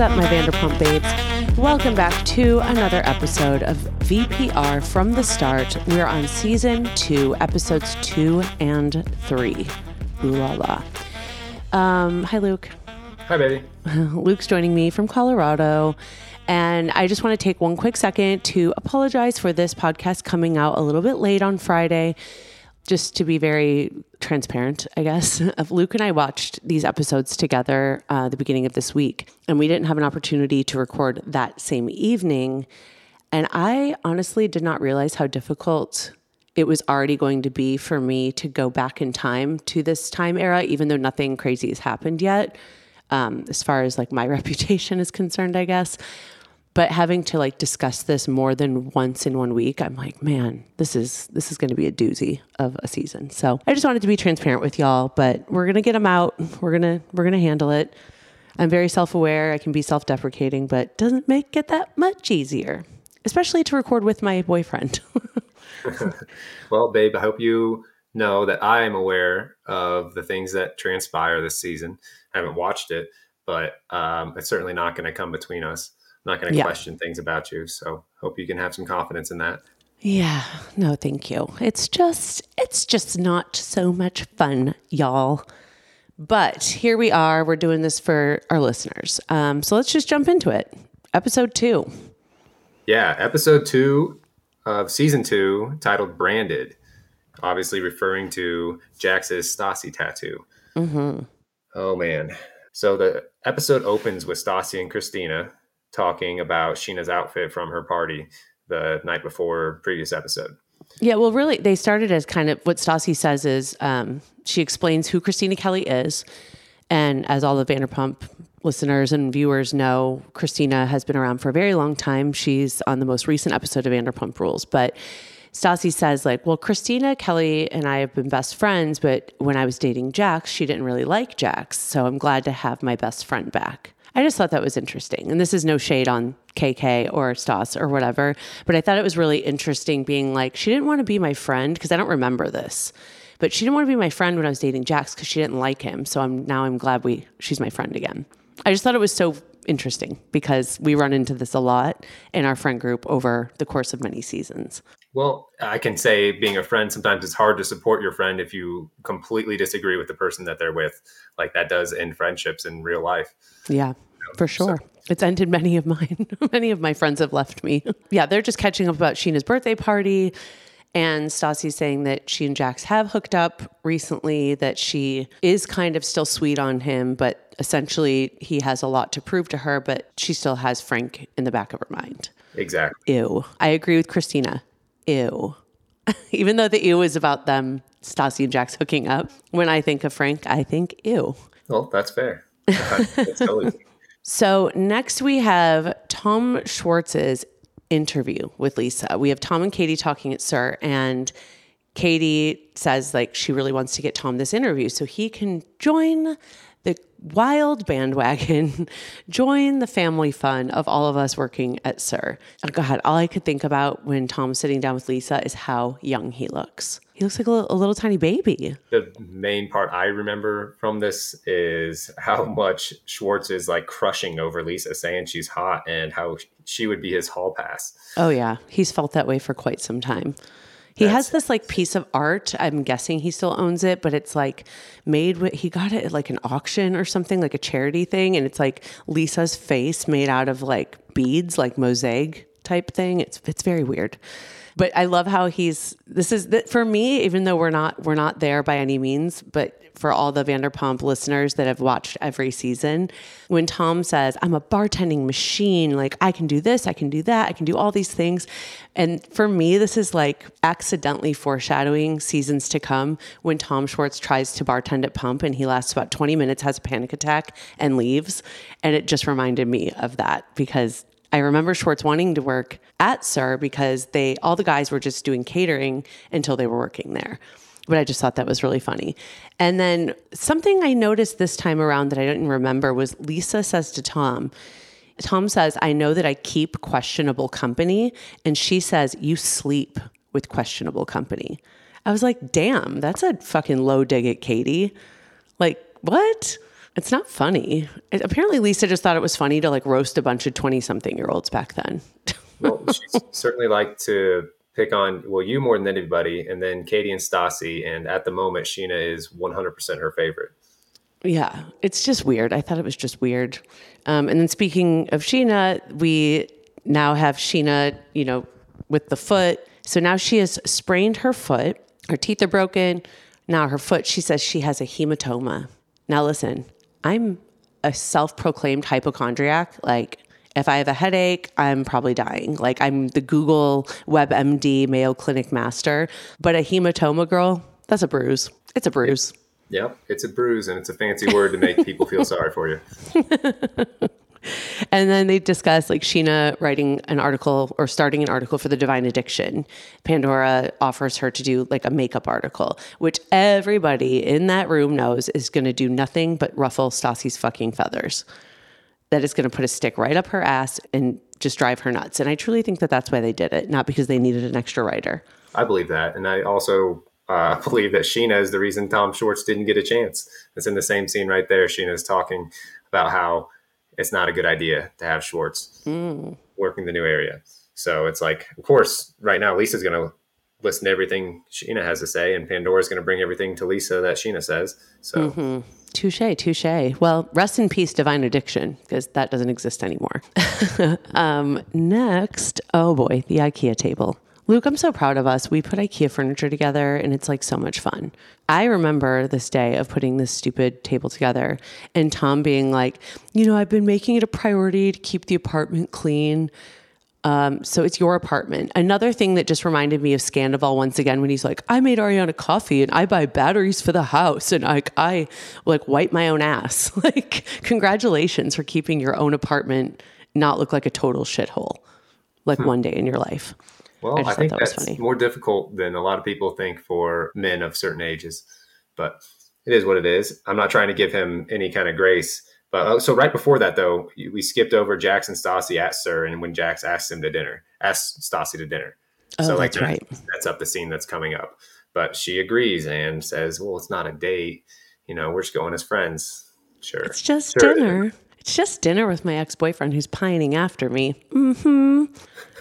Up, my Vanderpump babes? Welcome back to another episode of VPR from the start. We're on season two, episodes two and three. Ooh la la. Um, hi, Luke. Hi, baby. Luke's joining me from Colorado. And I just want to take one quick second to apologize for this podcast coming out a little bit late on Friday. Just to be very transparent, I guess, Luke and I watched these episodes together uh, the beginning of this week, and we didn't have an opportunity to record that same evening. And I honestly did not realize how difficult it was already going to be for me to go back in time to this time era, even though nothing crazy has happened yet, um, as far as like my reputation is concerned, I guess. But having to like discuss this more than once in one week, I'm like, man, this is this is going to be a doozy of a season. So I just wanted to be transparent with y'all, but we're gonna get them out. We're gonna we're gonna handle it. I'm very self aware. I can be self deprecating, but doesn't make it that much easier, especially to record with my boyfriend. Well, babe, I hope you know that I am aware of the things that transpire this season. I haven't watched it, but um, it's certainly not going to come between us. Not going to Yeah. question things about you. So hope you can have some confidence in that. Yeah, no, thank you. It's just, it's just not so much fun, y'all. But here we are. We're doing this for our listeners. Um, so let's just jump into it. Episode two. Yeah, episode two of season two, titled Branded, obviously referring to Jax's Stassi tattoo. Mm-hmm. Oh, man. So the episode opens with Stassi and Christina talking about Scheana's outfit from her party the night before previous episode. Yeah, well, really, they started as kind of what Stassi says is um, she explains who Christina Kelly is. And as all the Vanderpump listeners and viewers know, Christina has been around for a very long time. She's on the most recent episode of Vanderpump Rules. But Stassi says, like, well, Christina Kelly and I have been best friends, but when I was dating Jax, she didn't really like Jax. So I'm glad to have my best friend back. I just thought that was interesting. And this is no shade on KK or Stas or whatever, but I thought it was really interesting being like, she didn't want to be my friend because I don't remember this. But she didn't want to be my friend when I was dating Jax because she didn't like him. So I'm now I'm glad we she's my friend again. I just thought it was so interesting because we run into this a lot in our friend group over the course of many seasons. Well, I can say being a friend, sometimes it's hard to support your friend if you completely disagree with the person that they're with. Like that does end friendships in real life. Yeah, for sure. It's ended many of mine. many of my friends have left me. yeah, they're just catching up about Scheana's birthday party. And Stassi's saying that she and Jax have hooked up recently, that she is kind of still sweet on him, but essentially he has a lot to prove to her, but she still has Frank in the back of her mind. Exactly. Ew. I agree with Christina. Ew. Even though the ew is about them, Stassi and Jax hooking up, when I think of Frank, I think ew. Well, that's fair. That's totally- So next we have Tom Schwartz's interview with Lisa. We have Tom and Katie talking at SUR, and Katie says like she really wants to get Tom this interview so he can join the wild bandwagon, join the family fun of all of us working at SUR. Oh God, all I could think about when Tom's sitting down with Lisa is how young he looks. He looks like a little, a little tiny baby. the main part I remember from this is how much Schwartz is like crushing over Lisa, saying she's hot and how she would be his hall pass. Oh yeah, he's felt that way for quite some time. He has this like piece of art. I'm guessing he still owns it, but it's like made with, he got it at like an auction or something, like a charity thing. And it's like Lisa's face made out of like beads, like mosaic type thing. It's, it's very weird. But I love how he's, this is for me, even though we're not, we're not there by any means, but for all the Vanderpump listeners that have watched every season, when Tom says, I'm a bartending machine, like I can do this, I can do that, I can do all these things. And for me, this is like accidentally foreshadowing seasons to come when Tom Schwartz tries to bartend at Pump and he lasts about 20 minutes, has a panic attack, and leaves. And it just reminded me of that because I remember Schwartz wanting to work at SUR because they all the guys were just doing catering until they were working there but I just thought that was really funny. And then something I noticed this time around that I didn't remember was Lisa says to Tom, Tom says, I know that I keep questionable company. And she says, You sleep with questionable company. I was like, Damn, that's a fucking low dig at Katie. Like, what? It's not funny. It, apparently, Lisa just thought it was funny to like roast a bunch of 20 something year olds back then. well, she certainly liked to pick on well you more than anybody, and then Katie and Stassi, and at the moment Scheana is 100% her favorite. Yeah, it's just weird. I thought it was just weird. Um, and then speaking of Scheana, we now have Scheana, you know, with the foot. So now she has sprained her foot. Her teeth are broken. Now her foot, she says she has a hematoma. Now listen, I'm a self-proclaimed hypochondriac. Like if I have a headache, I'm probably dying. Like I'm the Google WebMD Mayo Clinic master, but a hematoma girl, that's a bruise. It's a bruise. Yep, it's a bruise and it's a fancy word to make people feel sorry for you. and then they discuss like Scheana writing an article or starting an article for the Divine Addiction. Pandora offers her to do like a makeup article, which everybody in that room knows is going to do nothing but ruffle Stassi's fucking feathers that is going to put a stick right up her ass and just drive her nuts. And I truly think that that's why they did it, not because they needed an extra writer. I believe that. And I also uh, believe that Scheana is the reason Tom Schwartz didn't get a chance. It's in the same scene right there. Scheana's talking about how it's not a good idea to have Schwartz mm. working the new area. So it's like, of course, right now Lisa's going to listen to everything Scheana has to say, and Pandora's going to bring everything to Lisa that Scheana says. So. Mm-hmm. Touche, touche. Well, rest in peace, Divine Addiction, because that doesn't exist anymore. um, next, oh boy, the IKEA table. Luke, I'm so proud of us. We put IKEA furniture together and it's like so much fun. I remember this day of putting this stupid table together and Tom being like, you know, I've been making it a priority to keep the apartment clean. Um, so it's your apartment. Another thing that just reminded me of Scandoval once again when he's like, I made Ariana coffee and I buy batteries for the house and like I like wipe my own ass. like, congratulations for keeping your own apartment not look like a total shithole like hmm. one day in your life. Well, I, I think that that's funny. more difficult than a lot of people think for men of certain ages, but it is what it is. I'm not trying to give him any kind of grace but uh, so right before that, though, we skipped over Jackson Stassi at SUR, and when Jax asked him to dinner, asked Stassi to dinner. Oh, so like that's right. That's up the scene that's coming up. But she agrees and says, "Well, it's not a date. You know, we're just going as friends. Sure, it's just sure. dinner." It's just dinner with my ex boyfriend who's pining after me. Mm-hmm.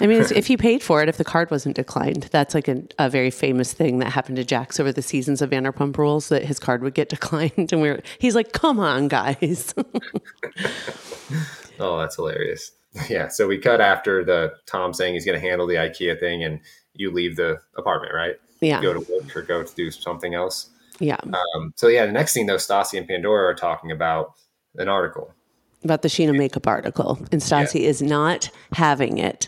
I mean, if he paid for it, if the card wasn't declined, that's like a, a, very famous thing that happened to Jax over the seasons of Vanderpump Rules that his card would get declined, and we are he's like, "Come on, guys." oh, that's hilarious. Yeah. So we cut after the Tom saying he's going to handle the IKEA thing, and you leave the apartment, right? Yeah. go to work or go to do something else. Yeah. Um, so yeah, the next scene though, Stassi and Pandora are talking about an article about the Scheana makeup article, and Stassi yeah. is not having it.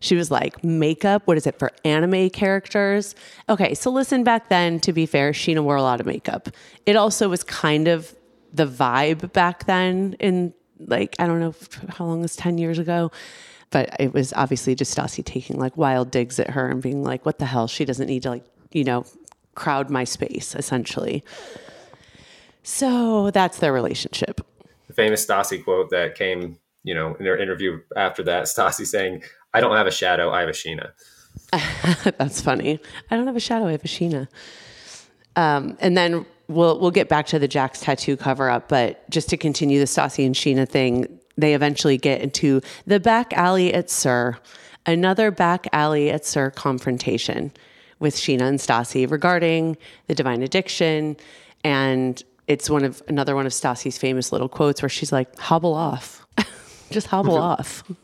She was like, makeup, what is it for anime characters? Okay, so listen, back then, to be fair, Scheana wore a lot of makeup. It also was kind of the vibe back then, in like, I don't know how long was 10 years ago, but it was obviously just Stassi taking like wild digs at her and being like, what the hell? She doesn't need to, like, you know, crowd my space, essentially. So that's their relationship famous Stassi quote that came, you know, in their interview after that. Stassi saying, "I don't have a shadow, I have a Scheana." That's funny. I don't have a shadow, I have a Scheana. Um, and then we'll we'll get back to the Jax's tattoo cover up, but just to continue the Stassi and Scheana thing, they eventually get into the back alley at SUR, another back alley at SUR confrontation with Scheana and Stassi regarding the divine addiction. And it's one of another one of Stassi's famous little quotes where she's like, hobble off. Just hobble off.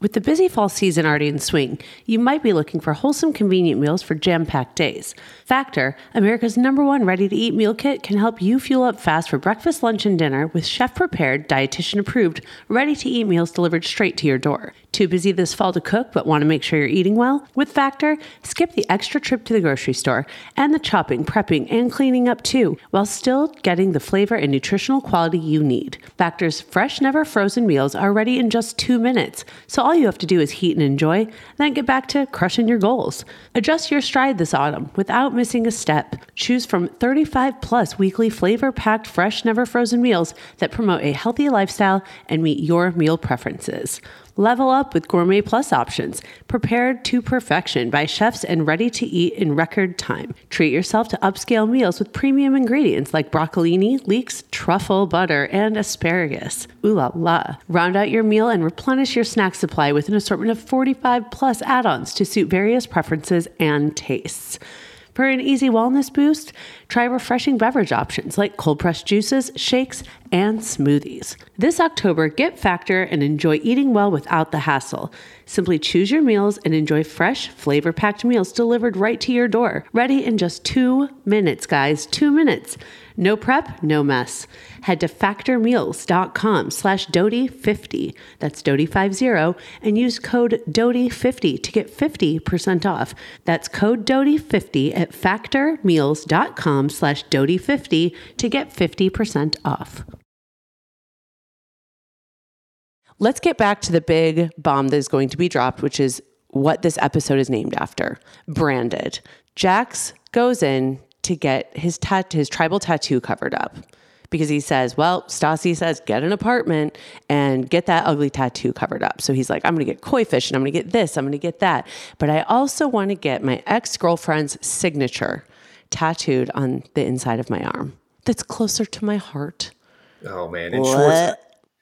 With the busy fall season already in swing, you might be looking for wholesome, convenient meals for jam packed days. Factor, America's number one ready to eat meal kit, can help you fuel up fast for breakfast, lunch, and dinner with chef prepared, dietitian approved, ready to eat meals delivered straight to your door. Too busy this fall to cook but want to make sure you're eating well? With Factor, skip the extra trip to the grocery store and the chopping, prepping, and cleaning up too, while still getting the flavor and nutritional quality you need. Factor's fresh, never frozen meals are ready in just two minutes, so all you have to do is heat and enjoy, then get back to crushing your goals. Adjust your stride this autumn without missing a step. Choose from 35 plus weekly flavor packed, fresh, never frozen meals that promote a healthy lifestyle and meet your meal preferences. Level up with Gourmet Plus options, prepared to perfection by chefs and ready to eat in record time. Treat yourself to upscale meals with premium ingredients like broccolini, leeks, truffle butter, and asparagus. Ooh la la. Round out your meal and replenish your snack supply with an assortment of 45 plus add ons to suit various preferences and tastes. For an easy wellness boost, try refreshing beverage options like cold pressed juices, shakes, and smoothies. This October, get Factor and enjoy eating well without the hassle. Simply choose your meals and enjoy fresh, flavor packed meals delivered right to your door. Ready in just two minutes, guys. Two minutes. No prep, no mess. Head to factormeals.com slash doute50, that's doute50, and use code doute50 to get 50% off. That's code doute50 at factormeals.com slash doute50 to get 50% off. Let's get back to the big bomb that is going to be dropped, which is what this episode is named after branded. Jax goes in to get his tat- his tribal tattoo covered up because he says, "Well, Stassi says get an apartment and get that ugly tattoo covered up." So he's like, "I'm going to get koi fish and I'm going to get this, I'm going to get that, but I also want to get my ex-girlfriend's signature tattooed on the inside of my arm. That's closer to my heart." Oh man, and Schwartz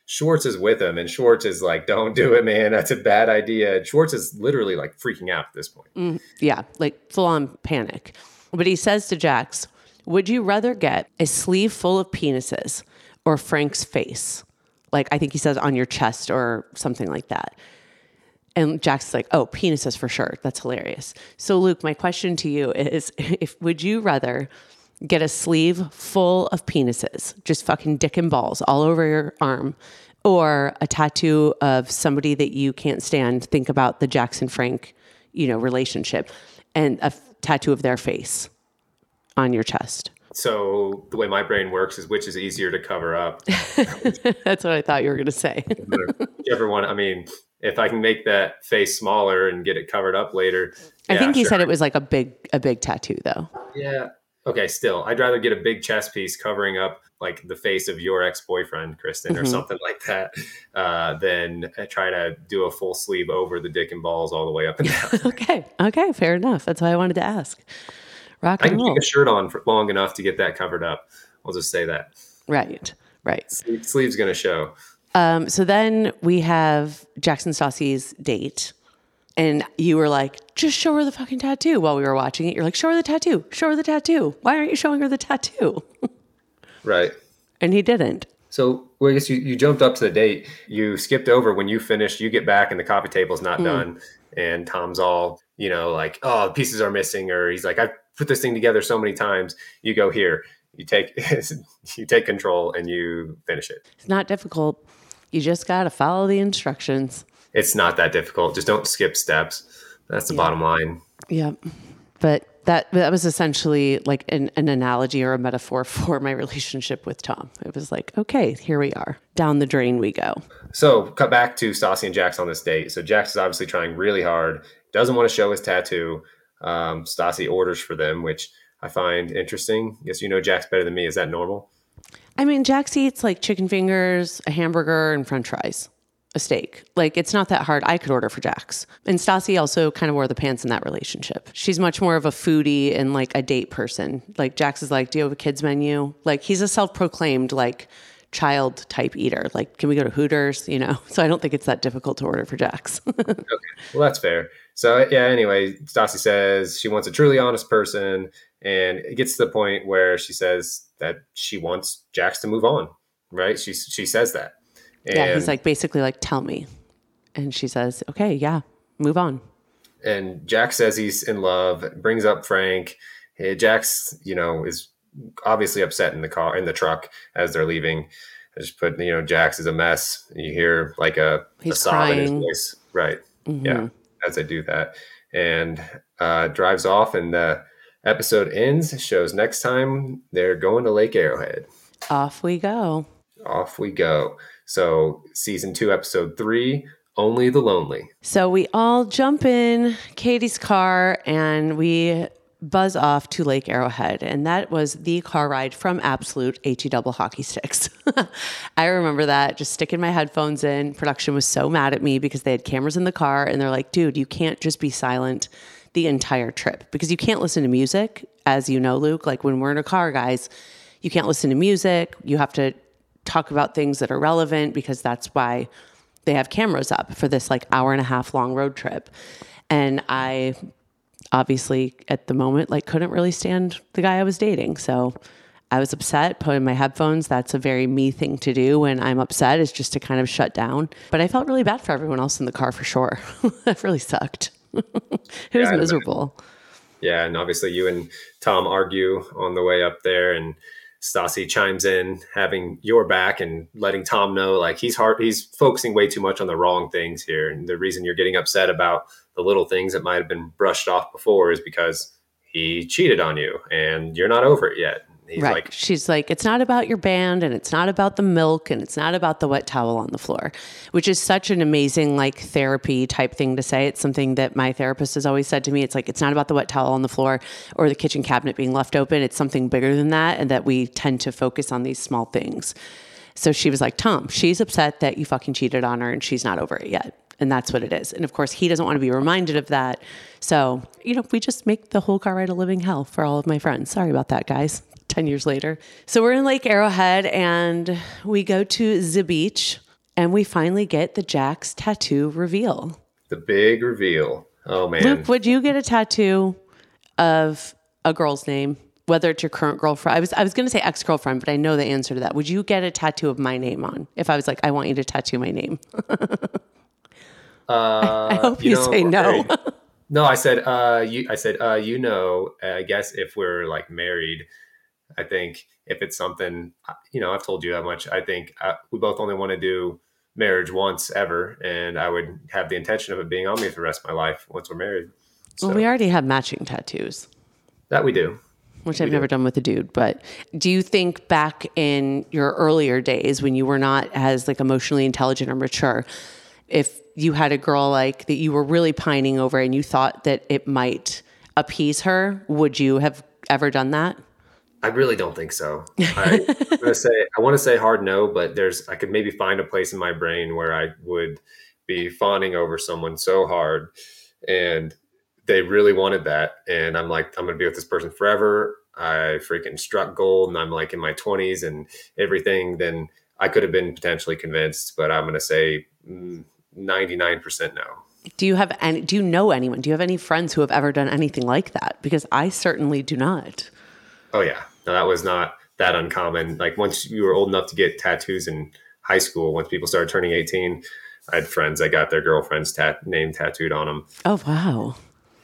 Schwartz is with him, and Schwartz is like, "Don't do it, man. That's a bad idea." And Schwartz is literally like freaking out at this point. Mm, yeah, like full on panic. But he says to Jax, Would you rather get a sleeve full of penises or Frank's face? Like, I think he says on your chest or something like that. And Jax is like, Oh, penises for sure. That's hilarious. So, Luke, my question to you is if would you rather get a sleeve full of penises, just fucking dick and balls all over your arm, or a tattoo of somebody that you can't stand? Think about the Jackson Frank, you know, relationship and a tattoo of their face on your chest. So the way my brain works is which is easier to cover up. That's what I thought you were going to say. Everyone. I mean, if I can make that face smaller and get it covered up later. I yeah, think he sure. said it was like a big a big tattoo though. Yeah. Okay. Still, I'd rather get a big chest piece covering up like the face of your ex boyfriend, Kristen, Mm-hmm. or something like that, uh, than try to do a full sleeve over the dick and balls all the way up and down. Okay. Okay, fair enough. That's why I wanted to ask. Rock and I can roll. keep a shirt on for long enough to get that covered up. I'll just say that. Right. Right. Sleeve, sleeve's going to show. Um, so then we have Jackson Stassi's date. And you were like, just show her the fucking tattoo while we were watching it. You're like, show her the tattoo. Show her the tattoo. Why aren't you showing her the tattoo? Right. And he didn't. So, well, I guess you, you jumped up to the date. You skipped over when you finished. You get back and the coffee table's not mm. done. And Tom's all, you know, like, oh, the pieces are missing. Or he's like, I've put this thing together so many times. You go here. You take you take control and you finish it. It's not difficult. You just got to follow the instructions. It's not that difficult. Just don't skip steps. That's the bottom line. Yep. But that that was essentially like an, an analogy or a metaphor for my relationship with Tom. It was like, okay, here we are. Down the drain we go. So, cut back to Stassi and Jax on this date. So, Jax is obviously trying really hard, doesn't want to show his tattoo. Um, Stassi orders for them, which I find interesting. Guess you know Jax better than me. Is that normal? I mean, Jax eats like chicken fingers, a hamburger, and french fries, a steak. Like, it's not that hard. I could order for Jax. And Stassi also kind of wore the pants in that relationship. She's much more of a foodie and like a date person. Like, Jax is like, Do you have a kids menu? Like, he's a self proclaimed, like, child type eater. Like, can we go to Hooters? You know, so I don't think it's that difficult to order for Jax. okay, well that's fair. So yeah, anyway, Stassi says she wants a truly honest person, and it gets to the point where she says that she wants Jax to move on. Right? She she says that. And, yeah, he's like basically like, tell me, and she says, okay, yeah, move on. And Jax says he's in love. Brings up Frank. Jax, you know, is obviously upset in the car in the truck as they're leaving. I just put, you know, Jax is a mess. You hear like a, He's a sob crying. in his voice, right? Mm-hmm. Yeah, as they do that, and uh, drives off, and the episode ends. Shows next time they're going to Lake Arrowhead. Off we go. Off we go. So season two, episode three. Only the lonely. So we all jump in Katie's car and we buzz off to Lake Arrowhead. And that was the car ride from Absolute HE double hockey sticks. I remember that just sticking my headphones in. Production was so mad at me because they had cameras in the car and they're like, dude, you can't just be silent the entire trip because you can't listen to music. As you know, Luke, like when we're in a car, guys, you can't listen to music. You have to talk about things that are relevant because that's why they have cameras up for this like hour and a half long road trip. And I obviously at the moment like couldn't really stand the guy I was dating. So I was upset, put in my headphones. That's a very me thing to do when I'm upset is just to kind of shut down. But I felt really bad for everyone else in the car for sure. that really sucked. it yeah, was miserable. Yeah, and obviously you and Tom argue on the way up there and Stassi chimes in, having your back and letting Tom know like he's hard, he's focusing way too much on the wrong things here. And the reason you're getting upset about the little things that might have been brushed off before is because he cheated on you and you're not over it yet. He's right. Like, She's like, it's not about your band and it's not about the milk and it's not about the wet towel on the floor, which is such an amazing, like, therapy type thing to say. It's something that my therapist has always said to me. It's like, it's not about the wet towel on the floor or the kitchen cabinet being left open. It's something bigger than that. And that we tend to focus on these small things. So she was like, Tom, she's upset that you fucking cheated on her and she's not over it yet. And that's what it is. And of course, he doesn't want to be reminded of that. So, you know, we just make the whole car ride a living hell for all of my friends. Sorry about that, guys. 10 years later. So we're in Lake Arrowhead and we go to the beach and we finally get the Jax tattoo reveal. The big reveal. Oh, man. Luke, would you get a tattoo of a girl's name? Whether it's your current girlfriend, I was I was going to say ex girlfriend, but I know the answer to that. Would you get a tattoo of my name on if I was like, I want you to tattoo my name? Uh, I hope you, you know, say no. no, I said, uh, you, I said, uh, you know, I guess if we're like married, I think if it's something, uh, you know, I've told you how much I think uh, we both only want to do marriage once ever. And I would have the intention of it being on me for the rest of my life once we're married. So, well, we already have matching tattoos. That we do. Which I've never done with a dude, but do you think back in your earlier days when you were not as like emotionally intelligent or mature, if you had a girl like that you were really pining over and you thought that it might appease her, would you have ever done that? I really don't think so. I, am gonna say I want to say hard no, but there's I could maybe find a place in my brain where I would be fawning over someone so hard, and they really wanted that, and I'm like I'm gonna be with this person forever. I freaking struck gold, and I'm like in my 20s and everything. Then I could have been potentially convinced, but I'm gonna say. Mm, 99% no. Do you have any, do you know anyone? Do you have any friends who have ever done anything like that? Because I certainly do not. Oh yeah. No, that was not that uncommon. Like once you were old enough to get tattoos in high school, once people started turning 18, I had friends that got their girlfriend's tat- name tattooed on them. Oh, wow.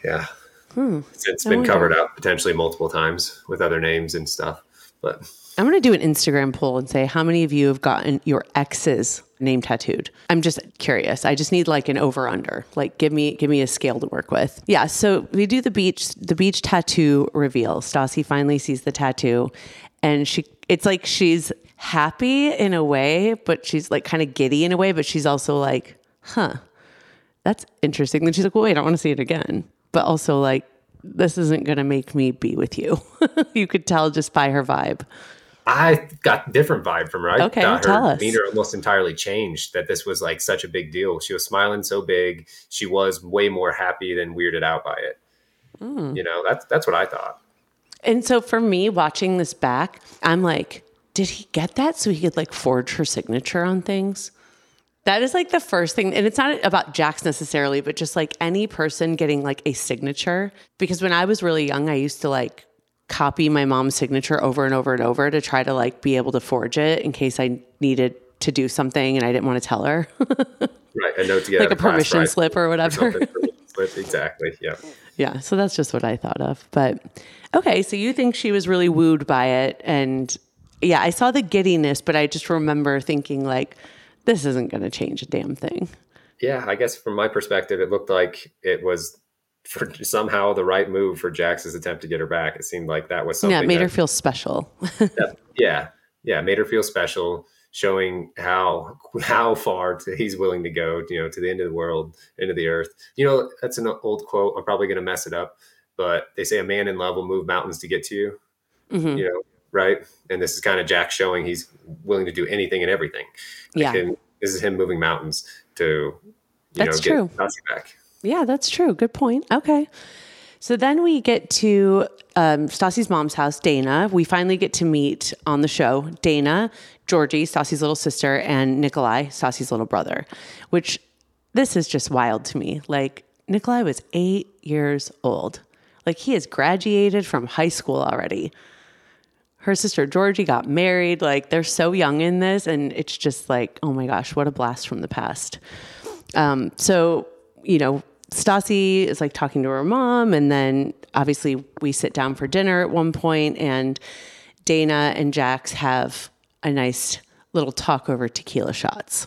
Yeah. Hmm. It's, it's been covered up potentially multiple times with other names and stuff. But I'm going to do an Instagram poll and say how many of you have gotten your ex's name tattooed. I'm just curious. I just need like an over under. Like give me give me a scale to work with. Yeah, so we do the beach the beach tattoo reveal. Stassi finally sees the tattoo and she it's like she's happy in a way, but she's like kind of giddy in a way, but she's also like, "Huh. That's interesting." Then she's like, "Well, wait, I don't want to see it again." But also like this isn't going to make me be with you. you could tell just by her vibe. I got different vibe from her. I okay, thought her us. demeanor almost entirely changed. That this was like such a big deal. She was smiling so big. She was way more happy than weirded out by it. Mm. You know, that's that's what I thought. And so for me, watching this back, I'm like, did he get that so he could like forge her signature on things? That is like the first thing. And it's not about Jax necessarily, but just like any person getting like a signature. Because when I was really young, I used to like copy my mom's signature over and over and over to try to like be able to forge it in case I needed to do something and I didn't want to tell her. Right. A note to get like a of class, permission right? slip or whatever. Permission slip, Exactly. Yeah. Yeah, so that's just what I thought of. But okay, so you think she was really wooed by it and yeah, I saw the giddiness, but I just remember thinking like this isn't going to change a damn thing. Yeah. I guess from my perspective, it looked like it was for somehow the right move for Jax's attempt to get her back. It seemed like that was something. yeah, it made that- her feel special. that- yeah, yeah, made her feel special, showing how how far to, he's willing to go. You know, to the end of the world, into the earth. You know, that's an old quote. I'm probably going to mess it up, but they say a man in love will move mountains to get to you. Mhm. You know, right? And this is kind of Jax showing he's willing to do anything and everything. Like Yeah. him- this is him moving mountains to, you That's know, true. get Stassi back. Yeah, that's true. Good point. Okay. So then we get to um, Stassi's mom's house, Dana. We finally get to meet on the show Dana, Georgie, Stassi's little sister, and Nikolai, Stassi's little brother, which this is just wild to me. Like, Nikolai was eight years old. Like, he has graduated from high school already. Her sister Georgie got married. Like, they're so young in this. And it's just like, oh my gosh, what a blast from the past. Um, so, you know, Stassi is like talking to her mom, and then obviously we sit down for dinner at one point, and Dana and Jax have a nice little talk over tequila shots.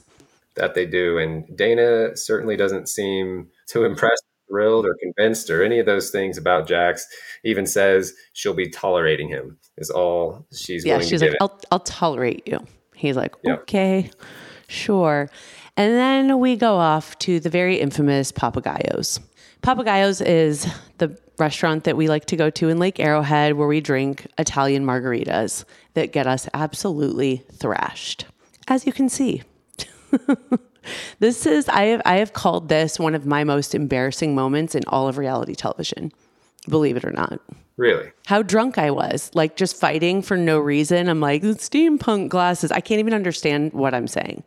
that they do. And Dana certainly doesn't seem too impressed, thrilled, or convinced, or any of those things about Jax. Even says she'll be tolerating him is all she's Yeah, she's like. I'll, I'll tolerate you. He's like, Yeah. okay, sure. And then we go off to the very infamous Papagayos. Papagayos is the restaurant that we like to go to in Lake Arrowhead where we drink Italian margaritas that get us absolutely thrashed. As you can see. this is I have I have called this one of my most embarrassing moments in all of reality television. Believe it or not really? how drunk I was, like just fighting for no reason. I'm like, steampunk glasses. I can't even understand what I'm saying.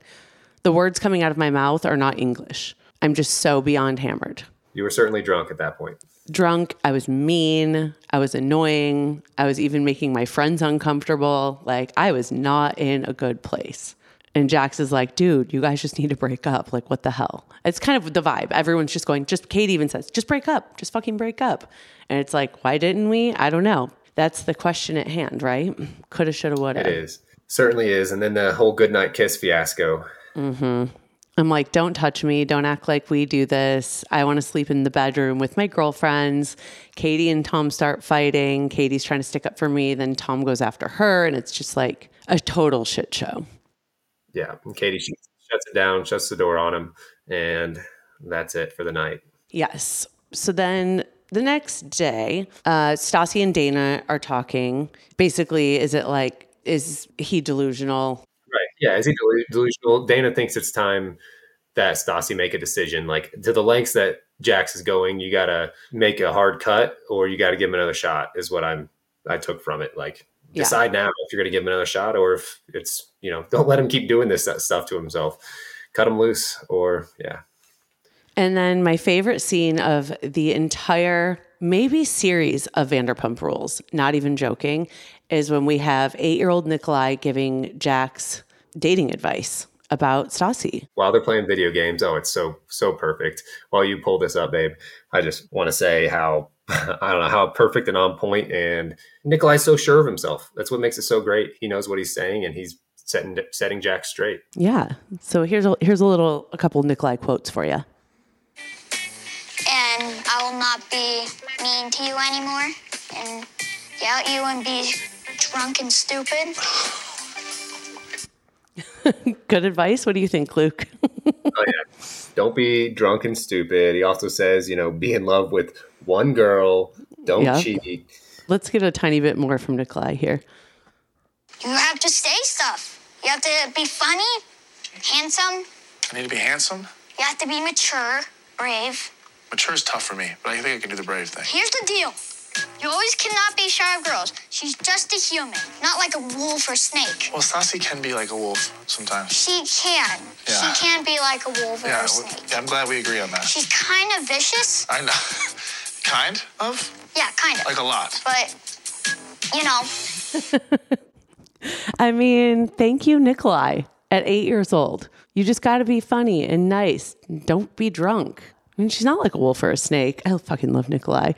The words coming out of my mouth are not English. I'm just so beyond hammered. You were certainly drunk at that point. Drunk, I was mean, I was annoying, I was even making my friends uncomfortable. Like, I was not in a good place. And Jax is like, dude, you guys just need to break up. Like, what the hell? It's kind of the vibe. Everyone's just going, just, Kate even says, just break up, just fucking break up. And it's like, why didn't we? I don't know. That's the question at hand, right? Coulda, shoulda, woulda. It is. Certainly is. And then the whole goodnight kiss fiasco. I'm like, don't touch me. Don't act like we do this. I want to sleep in the bedroom with my girlfriends. Katie and Tom start fighting. Katie's trying to stick up for me. Then Tom goes after her. And it's just like a total shit show. Yeah. And Katie she shuts it down, shuts the door on him, and that's it for the night. Yes. So then the next day, uh, Stassi and Dana are talking. Basically, is it like, is he delusional? Yeah. Is he delu- delusional? Dana thinks it's time that Stassi make a decision. Like to the lengths that Jax is going, you got to make a hard cut or you got to give him another shot, is what I'm, I took from it. Like Yeah. decide now if you're going to give him another shot or if it's, you know, don't let him keep doing this stuff to himself. Cut him loose or, yeah. And then my favorite scene of the entire maybe series of Vanderpump Rules, not even joking, is when we have eight-year-old Nikolai giving Jax dating advice about Stassi. while they're playing video games. Oh, it's so so perfect. While you pull this up, babe, I just want to say how I don't know how perfect and on point, and Nikolai's so sure of himself. That's what makes it so great. He knows what he's saying, and he's setting setting Jax straight. Yeah. So here's a here's a little a couple Nikolai quotes for you. and I will not be mean to you anymore and yell at you and be drunk and stupid. Good advice. What do you think, Luke? Oh yeah, don't be drunk and stupid. He also says, you know, be in love with one girl. Don't Yeah. cheat. Let's get a tiny bit more from Nikolai here. You have to say stuff. You have to be funny, handsome. I need to be handsome. You have to be mature, brave. Mature is tough for me, but I think I can do the brave thing. Here's the deal You always cannot be shy of girls. She's just a human, not like a wolf or snake. Well, Stassi can be like a wolf sometimes. She can. Yeah. She can be like a wolf or Yeah, a w- snake. yeah, I'm glad we agree on that. She's kind of vicious. I know. kind of? Yeah, kind of. Like a lot. but, you know, I mean, thank you, Nikolai. At eight years old, you just got to be funny and nice. Don't be drunk. I mean, she's not like a wolf or a snake. I fucking love Nikolai.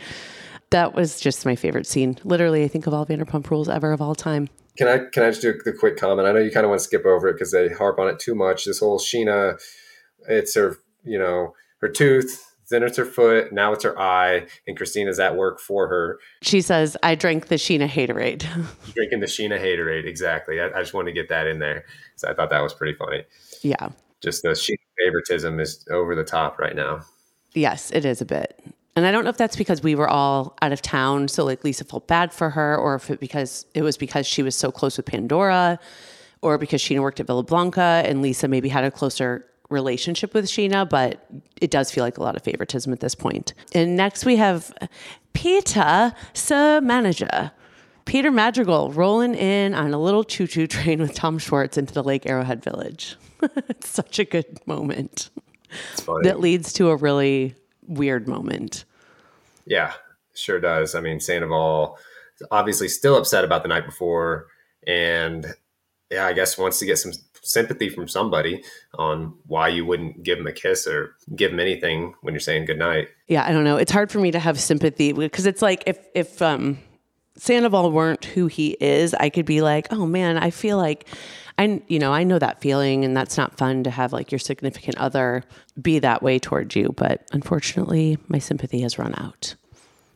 That was just my favorite scene. Literally, I think of all Vanderpump Rules ever of all time. Can I can I just do the quick comment? I know you kind of want to skip over it because they harp on it too much. This whole Scheana, it's her, you know, her tooth, then it's her foot, now it's her eye, and Christina's at work for her, She says, "I drank the Scheana haterade." drinking the Scheana haterade. Exactly. I, I just wanted to get that in there. So I thought that was pretty funny. yeah, Just the Scheana favoritism is over the top right now. yes, it is a bit. And I don't know if that's because we were all out of town, so like Lisa felt bad for her, or if it because it was because she was so close with Pandora, or because Scheana worked at Villa Blanca and Lisa maybe had a closer relationship with Scheana, but it does feel like a lot of favoritism at this point. And next we have Peter, SUR Manager. Peter Madrigal rolling in on a little choo choo train with Tom Schwartz into the Lake Arrowhead Village. it's such a good moment that leads to a really weird moment. Yeah, sure does. I mean, Sandoval is obviously still upset about the night before, and yeah, I guess wants to get some sympathy from somebody on why you wouldn't give him a kiss or give him anything when you're saying goodnight. Yeah, I don't know. It's hard for me to have sympathy because it's like if if um Sandoval weren't who he is, I could be like, oh man, I feel like I you know I know that feeling, and that's not fun to have like your significant other be that way towards you. But unfortunately, my sympathy has run out.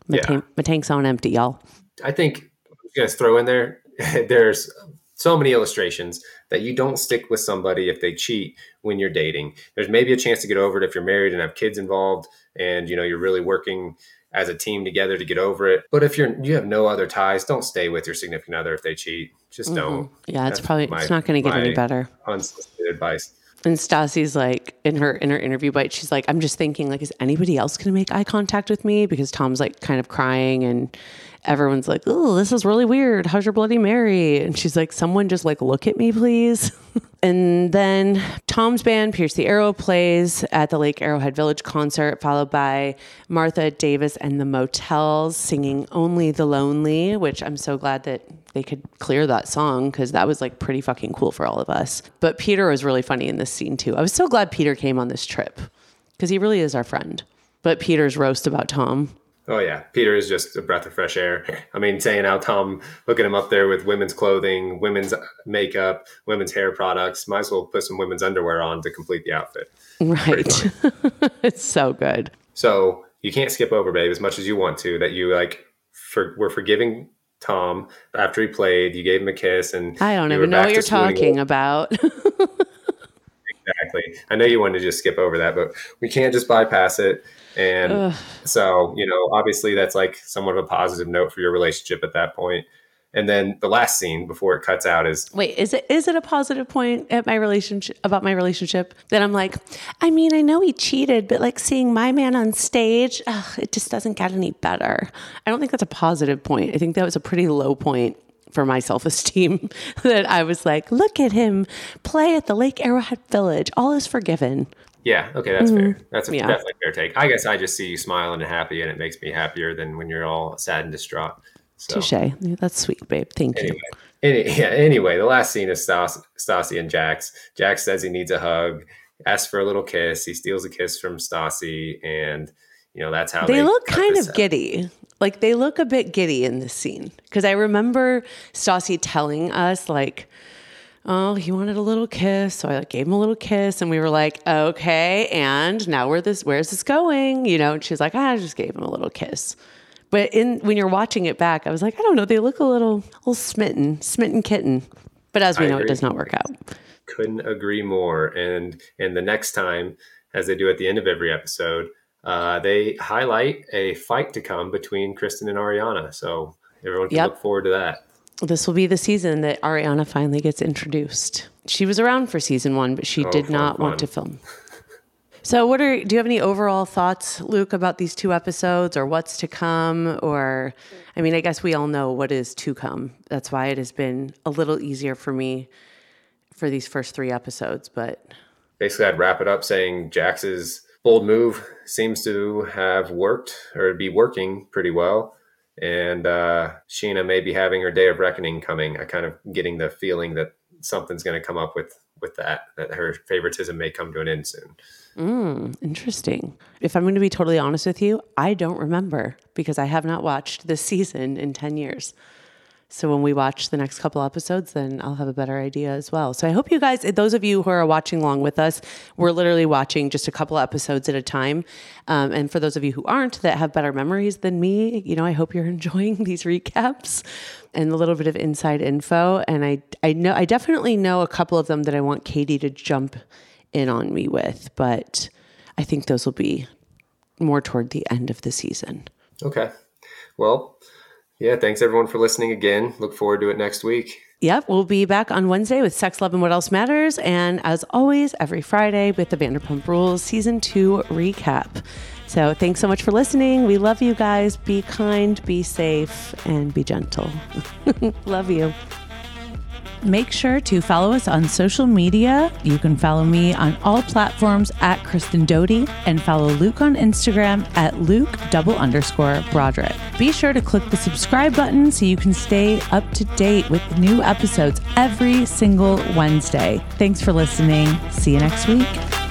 My, Yeah. tank, my tank's on empty, y'all. I think I'm going to throw in there. There's so many illustrations that you don't stick with somebody if they cheat when you're dating. There's maybe a chance to get over it if you're married and have kids involved, and you know you're really working as a team together to get over it. But if you're you have no other ties, don't stay with your significant other if they cheat. Just mm-hmm. don't. Yeah, it's That's probably my- it's not going to get any better. Unsolicited advice. And Stassi's like in her in her interview bite, she's like, I'm just thinking, like, is anybody else gonna make eye contact with me? Because Tom's like kind of crying and everyone's like, Oh, this is really weird. How's your Bloody Mary? And she's like, Someone just like look at me, please. and then Tom's band, Pierce the Arrow, plays at the Lake Arrowhead Village concert, followed by Martha Davis and the Motels singing Only the Lonely, which I'm so glad that they could clear that song because that was like pretty fucking cool for all of us. But Peter was really funny in this scene too. I was so glad Peter came on this trip because he really is our friend. But Peter's roast about Tom. Oh yeah, Peter is just a breath of fresh air. I mean, saying how Tom look at him up there with women's clothing, women's makeup, women's hair products. Might as well put some women's underwear on to complete the outfit. Right. it's so good. So you can't skip over, babe, as much as you want to. That you like, for we're forgiving Tom after he played. You gave him a kiss, and I don't even know what you're talking about. Exactly. I know you wanted to just skip over that, but we can't just bypass it. And so, you know, obviously that's like somewhat of a positive note for your relationship at that point. And then the last scene before it cuts out is Wait, is it is it a positive point at my relationship about my relationship that I'm like, I mean, I know he cheated, but like seeing my man on stage, ugh, it just doesn't get any better. I don't think that's a positive point. I think that was a pretty low point for my self esteem that I was like, look at him play at the Lake Arrowhead Village. All is forgiven. Yeah, okay, that's fair. That's a Mm-hmm. Yeah. a fair take. I guess I just see you smiling and happy, and it makes me happier than when you're all sad and distraught. So Touche. Yeah, That's sweet, babe. Thank you. anyway, any, yeah, anyway, the last scene is Stas, Stassi and Jax. Jax says he needs a hug, asks for a little kiss. He steals a kiss from Stassi, and you know that's how they, they look kind of out. giddy. Like they look a bit giddy in this scene because I remember Stassi telling us like, "Oh, he wanted a little kiss," so I like, gave him a little kiss, and we were like, "Okay." And now where this? Where's this going? You know? And she's like, "I just gave him a little kiss." But in when you're watching it back, I was like, I don't know. They look a little, little smitten, smitten kitten. But as we I know, it does not work out. couldn't agree more. And and the next time, as they do at the end of every episode, uh, they highlight a fight to come between Kristen and Ariana. So everyone can Yep. look forward to that. This will be the season that Ariana finally gets introduced. She was around for season one, but she Oh, did fun, not want to film. So, what are do you have any overall thoughts, Luke, about these two episodes, or what's to come? Or, I mean, I guess we all know what is to come. That's why it has been a little easier for me for these first three episodes. But Basically, I'd wrap it up saying Jax's bold move seems to have worked or be working pretty well. And uh, Scheana may be having her day of reckoning coming. I kind of getting the feeling that something's going to come up with with that that her favoritism may come to an end soon. mm, interesting. If I'm going to be totally honest with you, I don't remember because I have not watched this season in ten years. So when we watch the next couple episodes, then I'll have a better idea as well. So I hope you guys, those of you who are watching along with us, we're literally watching just a couple episodes at a time. Um, and for those of you who aren't, that have better memories than me, you know, I hope you're enjoying these recaps and a little bit of inside info. And I, I know, I definitely know a couple of them that I want Katie to jump in on me with, but I think those will be more toward the end of the season. Okay. Well, yeah, thanks everyone for listening again. Look forward to it next week. Yep, we'll be back on Wednesday with Sex, Love, and What Else Matters. And as always, every Friday with the Vanderpump Rules Season 2 recap. So thanks so much for listening. We love you guys. Be kind, be safe, and be gentle. love you. Make sure to follow us on social media. You can follow me on all platforms at Kristen Doute and follow Luke on Instagram at Luke double underscore Broderick. Be sure to click the subscribe button so you can stay up to date with new episodes every single Wednesday. Thanks for listening. See you next week.